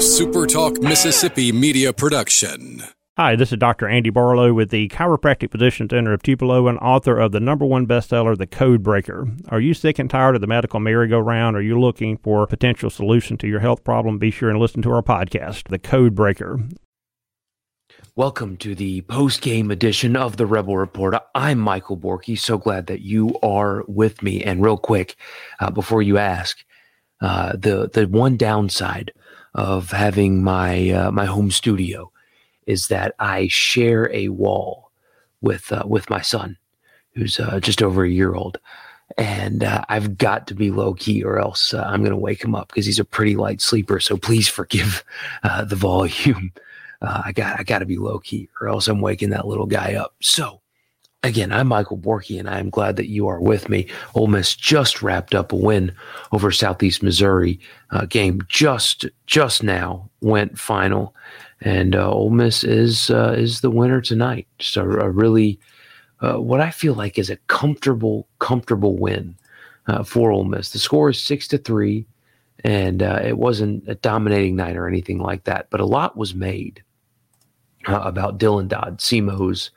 SuperTalk Mississippi media production. Hi, this is Dr. Andy Barlow with the Chiropractic Physician Center of Tupelo and author of the number one bestseller, The Code Breaker. Are you sick and tired of the medical merry-go-round? Are you looking for a potential solution to your health problem? Be sure and listen to our podcast, The Code Breaker. Welcome to the post game edition of the Rebel Report. I'm Michael Borky. So glad that you are with me. And real quick, uh, before you ask, uh, the the one downside of having my uh, my home studio is that I share a wall with uh, with my son, who's uh, just over a year old, and uh, I've got to be low key, or else uh, I'm going to wake him up because he's a pretty light sleeper. So please forgive uh, the volume. I got I got to be low key, or else I'm waking that little guy up. So Again, I'm Michael Borky, and I'm glad that you are with me. Ole Miss just wrapped up a win over Southeast Missouri. Uh, game just just now went final, and uh, Ole Miss is uh, is the winner tonight. Just a, really uh, what I feel like is a comfortable comfortable win uh, for Ole Miss. The score is six to three, and uh, it wasn't a dominating night or anything like that, but a lot was made about Dylan Dodd, SEMO's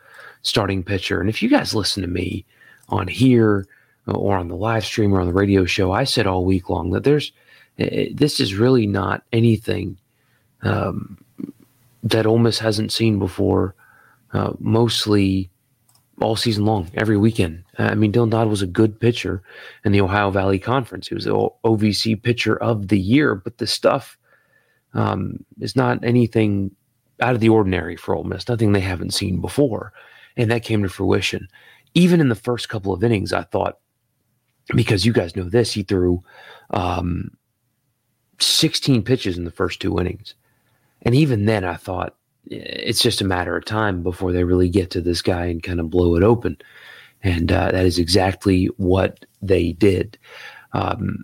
starting pitcher. And if you guys listen to me on here or on the live stream or on the radio show, I said all week long that there's eh, eh, this is really not anything um, that Ole Miss hasn't seen before. Uh, mostly all season long, every weekend. I mean, Dylan Dodd was a good pitcher in the Ohio Valley Conference. He was the OVC pitcher of the year, but the stuff um, is not anything out of the ordinary for Ole Miss, nothing they haven't seen before and that came to fruition. Even in the first couple of innings, I thought, because you guys know this, he threw um, 16 pitches in the first two innings. And even then, I thought it's just a matter of time before they really get to this guy and kind of blow it open. And uh, that is exactly what they did. Um,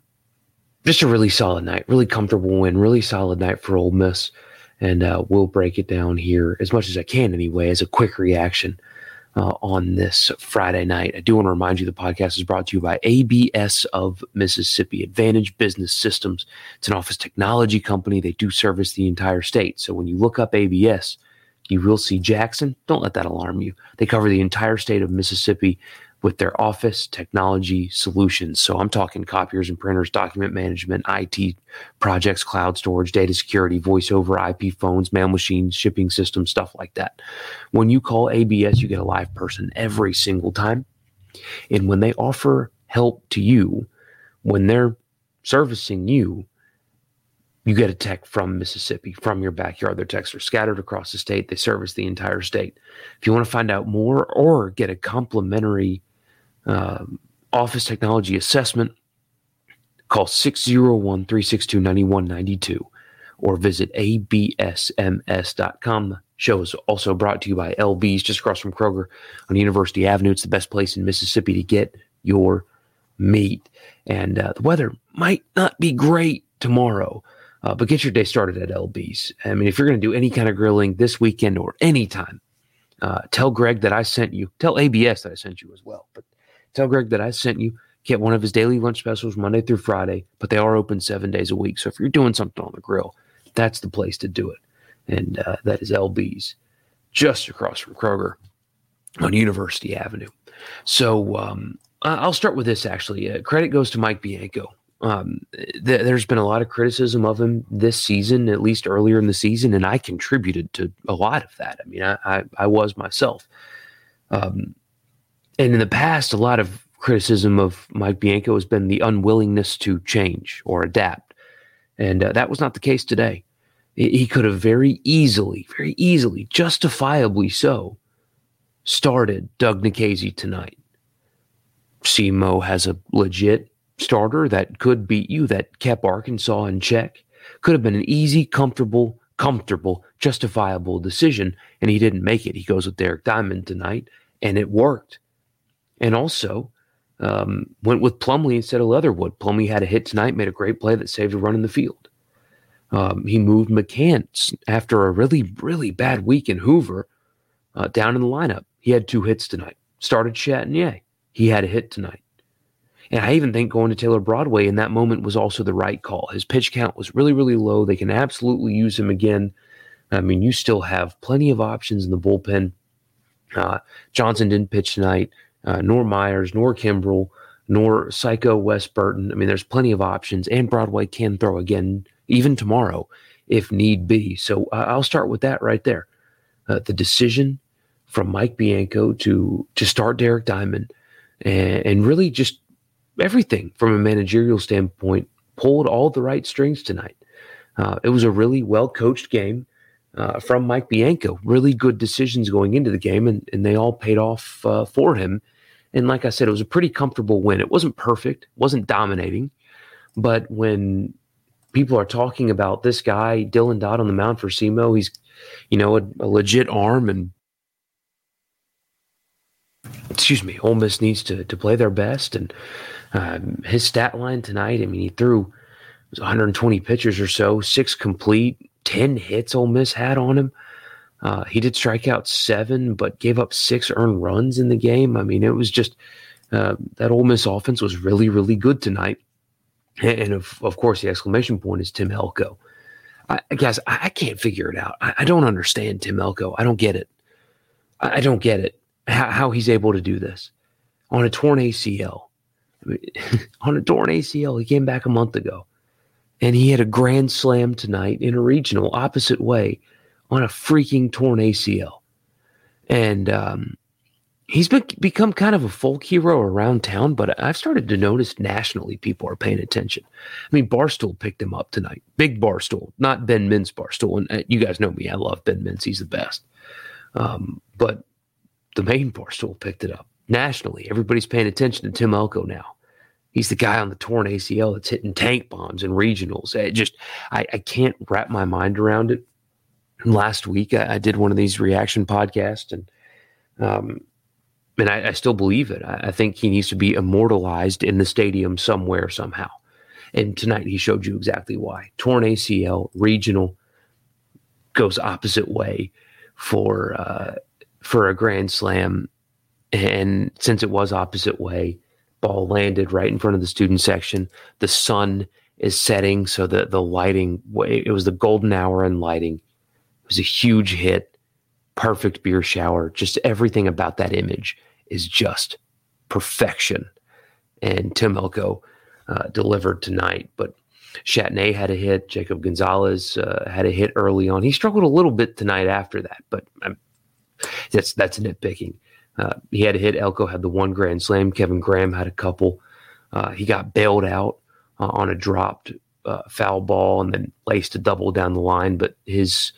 just a really solid night, really comfortable win, really solid night for Ole Miss. And uh, we'll break it down here as much as I can anyway, as a quick reaction uh, on this Friday night. I do want to remind you the podcast is brought to you by ABS of Mississippi, Advantage Business Systems. It's an office technology company. They do service the entire state. So when you look up ABS, you will see Jackson. Don't let that alarm you. They cover the entire state of Mississippi with their office technology solutions. So I'm talking copiers and printers, document management, IT projects, cloud storage, data security, voice over IP phones, mail machines, shipping systems, stuff like that. When you call ABS, you get a live person every single time. And when they offer help to you, when they're servicing you, you get a tech from Mississippi, from your backyard. Their techs are scattered across the state. They service the entire state. If you want to find out more or get a complimentary uh, office technology assessment, call 601 362 9192 or visit absms.com. The show is also brought to you by LB's just across from Kroger on University Avenue. It's the best place in Mississippi to get your meat. And uh, the weather might not be great tomorrow, uh, but get your day started at LB's. I mean, if you're going to do any kind of grilling this weekend or anytime, uh, tell Greg that I sent you. Tell ABS that I sent you as well. But Tell Greg that I sent you. Get one of his daily lunch specials Monday through Friday, but they are open seven days a week. So if you're doing something on the grill, that's the place to do it. And uh, that is LB's just across from Kroger on University Avenue. So um, I'll start with this actually. Uh, credit goes to Mike Bianco. Um, th- there's been a lot of criticism of him this season, at least earlier in the season, and I contributed to a lot of that. I mean, I, I, I was myself. Um, and in the past, a lot of criticism of Mike Bianco has been the unwillingness to change or adapt. And uh, that was not the case today. He could have very easily, very easily, justifiably so, started Doug Nikhazy tonight. SEMO has a legit starter that could beat you, that kept Arkansas in check. Could have been an easy, comfortable, comfortable, justifiable decision, and he didn't make it. He goes with Derek Diamond tonight, and it worked and also um, went with Plumley instead of Leatherwood. Plumley had a hit tonight, made a great play that saved a run in the field. Um, he moved McCants after a really, really bad week in Hoover uh, down in the lineup. He had two hits tonight. Started Chatagnier. He had a hit tonight. And I even think going to Taylor Broadway in that moment was also the right call. His pitch count was really, really low. They can absolutely use him again. I mean, you still have plenty of options in the bullpen. Uh, Johnson didn't pitch tonight, uh, nor Myers, nor Kimbrel, nor Psycho West Burton. I mean, there's plenty of options, and Broadway can throw again, even tomorrow, if need be. So uh, I'll start with that right there. Uh, the decision from Mike Bianco to to start Derek Diamond, and, and really just everything from a managerial standpoint pulled all the right strings tonight. Uh, it was a really well coached game uh, from Mike Bianco. Really good decisions going into the game, and, and they all paid off uh, for him. And like I said, it was a pretty comfortable win. It wasn't perfect, wasn't dominating, but when people are talking about this guy, Dylan Dodd on the mound for SEMO, he's, you know, a, a legit arm and excuse me, Ole Miss needs to to play their best. And um, his stat line tonight, I mean, he threw 120 pitches or so, six complete, 10 hits Ole Miss had on him. Uh, he did strike out seven, but gave up six earned runs in the game. I mean, it was just uh, that Ole Miss offense was really, really good tonight. And, of, of course, the exclamation point is Tim Elko. I, guys, I, I can't figure it out. I, I, don't understand Tim Elko. I don't get it. I, I don't get it. How, how, he's able to do this on a torn ACL. Mean, on a torn ACL, he came back a month ago and he had a grand slam tonight in a regional opposite way on a freaking torn ACL. And um, he's been, become kind of a folk hero around town, but I've started to notice nationally people are paying attention. I mean, Barstool picked him up tonight. Big Barstool, not Ben Mintz Barstool. And uh, you guys know me, I love Ben Mintz, he's the best. Um, but the main Barstool picked it up nationally. Everybody's paying attention to Tim Elko now. He's the guy on the torn ACL that's hitting tank bombs in regionals. It just, I, I can't wrap my mind around it. And last week, I, I, did one of these reaction podcasts, and um, and I, I still believe it. I, I, think he needs to be immortalized in the stadium somewhere, somehow. And tonight, he showed you exactly why. Torn ACL, regional, goes opposite way for uh, for a grand slam, and since it was opposite way, ball landed right in front of the student section. The sun is setting, so the the lighting it was the golden hour in lighting. It was a huge hit, perfect beer shower. Just everything about that image is just perfection. And Tim Elko uh, delivered tonight, but Chatagnier had a hit. Jacob Gonzalez uh, had a hit early on. He struggled a little bit tonight after that, but um, that's that's nitpicking. Uh, he had a hit. Elko had the one grand slam. Kevin Graham had a couple. Uh, he got bailed out uh, on a dropped uh, foul ball and then laced a double down the line. But his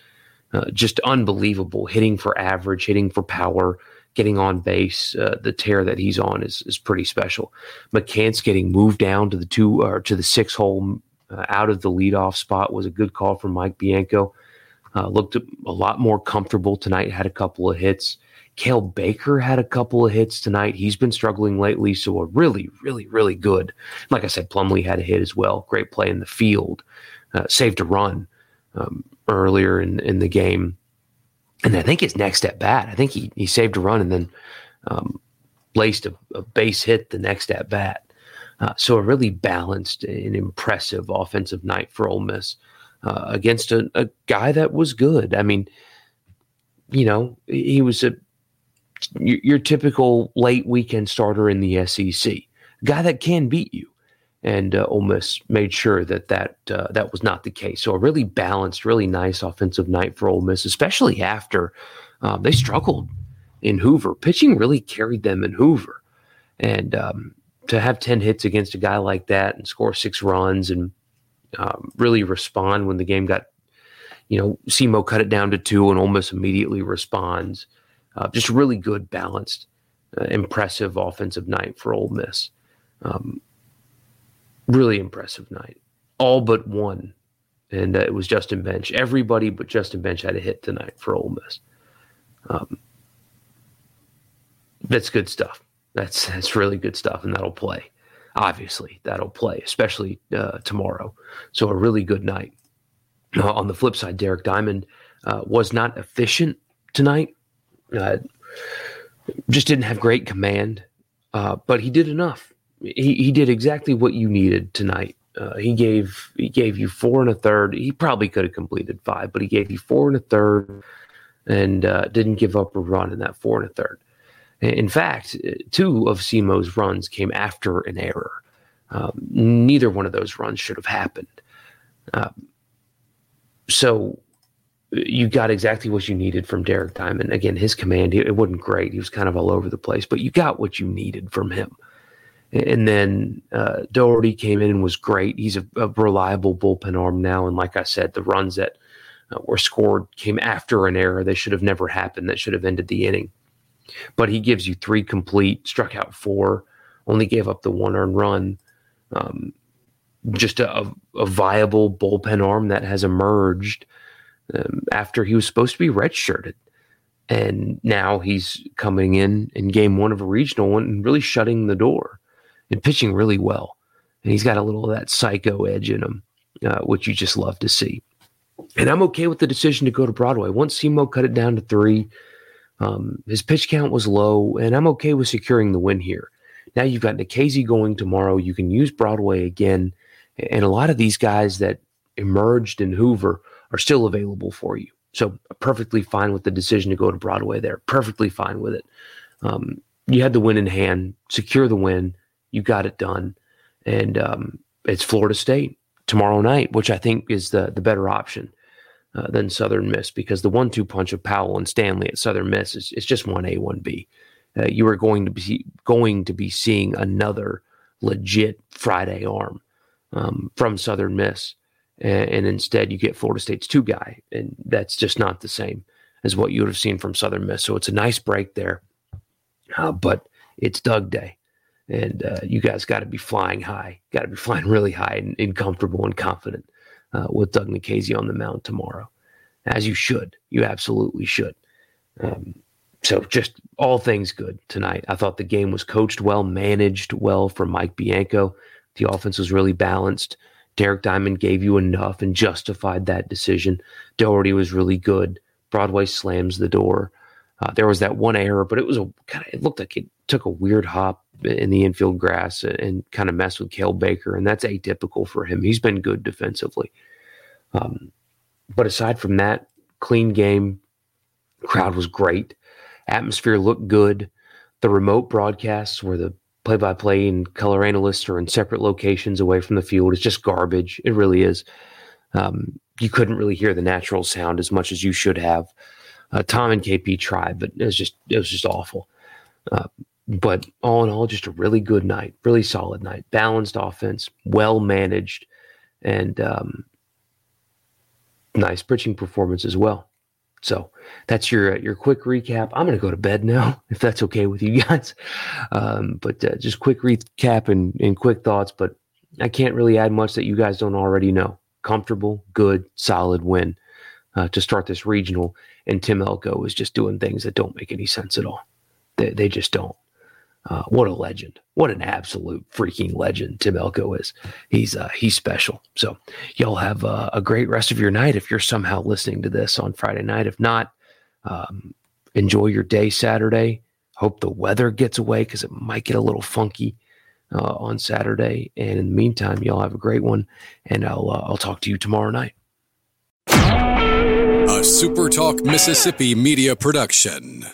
uh, just unbelievable hitting for average, hitting for power, getting on base. Uh, the tear that he's on is is pretty special. McCants getting moved down to the two or to the six hole out of the leadoff spot was a good call from Mike Bianco. Looked a lot more comfortable tonight. Had a couple of hits. Cael Baker had a couple of hits tonight. He's been struggling lately, so a really, really, really good. Like I said, Plumlee had a hit as well. Great play in the field. Uh, saved a run um, earlier in, in the game. And I think his next at bat, I think he, he saved a run and then um, laced a, a, base hit the next at bat. Uh, so a really balanced and impressive offensive night for Ole Miss uh, against a, a guy that was good. I mean, you know, he was a your typical late weekend starter in the SEC, guy that can beat you. And uh, Ole Miss made sure that that uh, that was not the case. So a really balanced, really nice offensive night for Ole Miss, especially after uh, they struggled in Hoover. Pitching really carried them in Hoover, and um, to have ten hits against a guy like that and score six runs and um, really respond when the game got, you know, SEMO cut it down to two and Miss immediately responds. Uh, just really good, balanced, uh, impressive offensive night for Ole Miss. Um, really impressive night. All but one, and uh, it was Justin Bench. Everybody but Justin Bench had a hit tonight for Ole Miss. Um, that's good stuff. That's that's really good stuff, and that'll play. Obviously, that'll play, especially uh, tomorrow. So a really good night. Uh, on the flip side, Derek Diamond uh, was not efficient tonight. Uh, just didn't have great command, uh, but he did enough. he, he did exactly what you needed tonight. Uh, he gave he gave you four and a third. He probably could have completed five, but he gave you four and a third, and didn't give up a run in that four and a third. In fact, two of SEMO's runs came after an error. Um, neither one of those runs should have happened. Um, so you got exactly what you needed from Derek Diamond. Again, his command, it wasn't great. He was kind of all over the place, but you got what you needed from him. And then uh, Dougherty came in and was great. He's a, a, reliable bullpen arm now. And like I said, the runs that uh, were scored came after an error. They should have never happened. That should have ended the inning. But he gives you three complete, struck out four, only gave up the one earned run. Um, just a, a, viable bullpen arm that has emerged um, after he was supposed to be redshirted. And now he's coming in in game one of a regional one and really shutting the door and pitching really well. And he's got a little of that psycho edge in him, uh, which you just love to see. And I'm okay with the decision to go to Broadway. Once SEMO cut it down to three, um, his pitch count was low, and I'm okay with securing the win here. Now you've got Nikhazy going tomorrow. You can use Broadway again. And a lot of these guys that emerged in Hoover are still available for you. So perfectly fine with the decision to go to Broadway there. Perfectly fine with it. Um, you had the win in hand, secure the win, you got it done. And um, it's Florida State tomorrow night, which I think is the the better option uh, than Southern Miss because the one-two punch of Powell and Stanley at Southern Miss is it's just one A, one B. Uh, you are going to be going to be seeing another legit Friday arm um, from Southern Miss, and, and, instead you get Florida State's two guy, and that's just not the same as what you would have seen from Southern Miss. So it's a nice break there, uh, but it's Doug Day, and uh, you guys got to be flying high, got to be flying really high and, and comfortable and confident uh, with Doug Nikhazy on the mound tomorrow, as you should. You absolutely should. Um, so just all things good tonight. I thought the game was coached well, managed well from Mike Bianco. The offense was really balanced. Derek Diamond gave you enough and justified that decision. Dougherty was really good. Broadway slams the door. Uh, there was that one error, but it was a kind of it looked like it took a weird hop in the infield grass and kind of mess with Cael Baker, and that's atypical for him. He's been good defensively. Um, but aside from that, clean game. Crowd was great. Atmosphere looked good. The remote broadcasts where the play by play and color analysts are in separate locations away from the field is just garbage. It really is. Um, you couldn't really hear the natural sound as much as you should have. Uh, Tom and KP tried, but it was just it was just awful. Uh, but all in all, just a really good night, really solid night, balanced offense, well managed, and um, nice pitching performance as well. So that's your your quick recap. I'm going to go to bed now, if that's okay with you guys. Um, but uh, just quick recap and, and quick thoughts. But I can't really add much that you guys don't already know. Comfortable, good, solid win uh, to start this regional. And Tim Elko is just doing things that don't make any sense at all. They, they just don't. Uh, what a legend! What an absolute freaking legend Tim Elko is. He's uh, he's special. So y'all have a, great rest of your night. If you're somehow listening to this on Friday night, if not, um, enjoy your day Saturday. Hope the weather gets away because it might get a little funky uh, on Saturday. And in the meantime, y'all have a great one, and I'll uh, I'll talk to you tomorrow night. A SuperTalk Mississippi media production.